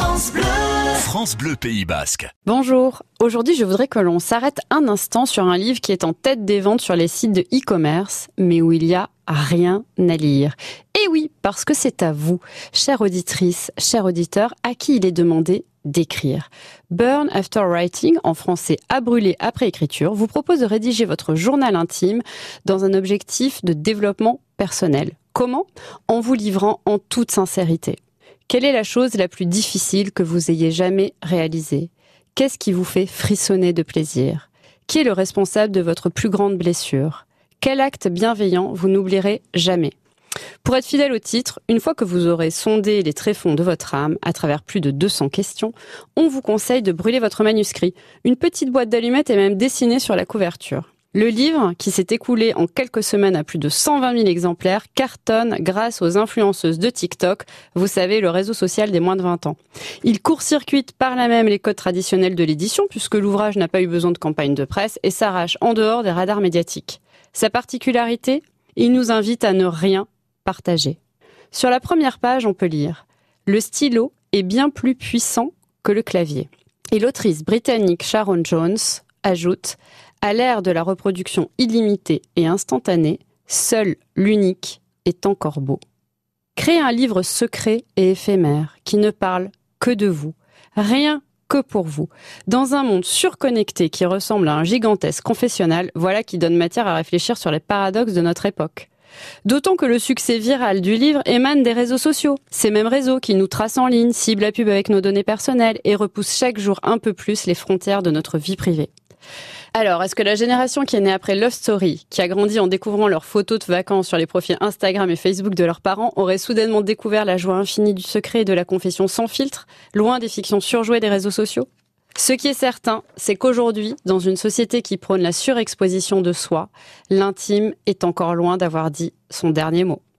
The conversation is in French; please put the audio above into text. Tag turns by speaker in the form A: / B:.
A: France Bleu. France Bleu Pays Basque.
B: Bonjour. Aujourd'hui, je voudrais que l'on s'arrête un instant sur un livre qui est en tête des ventes sur les sites de e-commerce, mais où il y a rien à lire. Et oui, parce que c'est à vous, chère auditrice, cher auditeur, à qui il est demandé d'écrire. Burn After Writing, en français à brûler après écriture, vous propose de rédiger votre journal intime dans un objectif de développement personnel. Comment? En vous livrant en toute sincérité. Quelle est la chose la plus difficile que vous ayez jamais réalisée? Qu'est-ce qui vous fait frissonner de plaisir? Qui est le responsable de votre plus grande blessure? Quel acte bienveillant vous n'oublierez jamais? Pour être fidèle au titre, une fois que vous aurez sondé les tréfonds de votre âme à travers plus de 200 questions, on vous conseille de brûler votre manuscrit. Une petite boîte d'allumettes est même dessinée sur la couverture. Le livre, qui s'est écoulé en quelques semaines à plus de 120 000 exemplaires, cartonne grâce aux influenceuses de TikTok, vous savez, le réseau social des moins de 20 ans. Il court-circuite par là même les codes traditionnels de l'édition, puisque l'ouvrage n'a pas eu besoin de campagne de presse et s'arrache en dehors des radars médiatiques. Sa particularité? Il nous invite à ne rien partager. Sur la première page, on peut lire Le stylo est bien plus puissant que le clavier. Et l'autrice britannique Sharon Jones ajoute à l'ère de la reproduction illimitée et instantanée, seul l'unique est encore beau. Créez un livre secret et éphémère qui ne parle que de vous, rien que pour vous. Dans un monde surconnecté qui ressemble à un gigantesque confessionnal, voilà qui donne matière à réfléchir sur les paradoxes de notre époque. D'autant que le succès viral du livre émane des réseaux sociaux. Ces mêmes réseaux qui nous tracent en ligne, ciblent la pub avec nos données personnelles et repoussent chaque jour un peu plus les frontières de notre vie privée. Alors, est-ce que la génération qui est née après Love Story, qui a grandi en découvrant leurs photos de vacances sur les profils Instagram et Facebook de leurs parents, aurait soudainement découvert la joie infinie du secret et de la confession sans filtre, loin des fictions surjouées des réseaux sociaux? Ce qui est certain, c'est qu'aujourd'hui, dans une société qui prône la surexposition de soi, l'intime est encore loin d'avoir dit son dernier mot.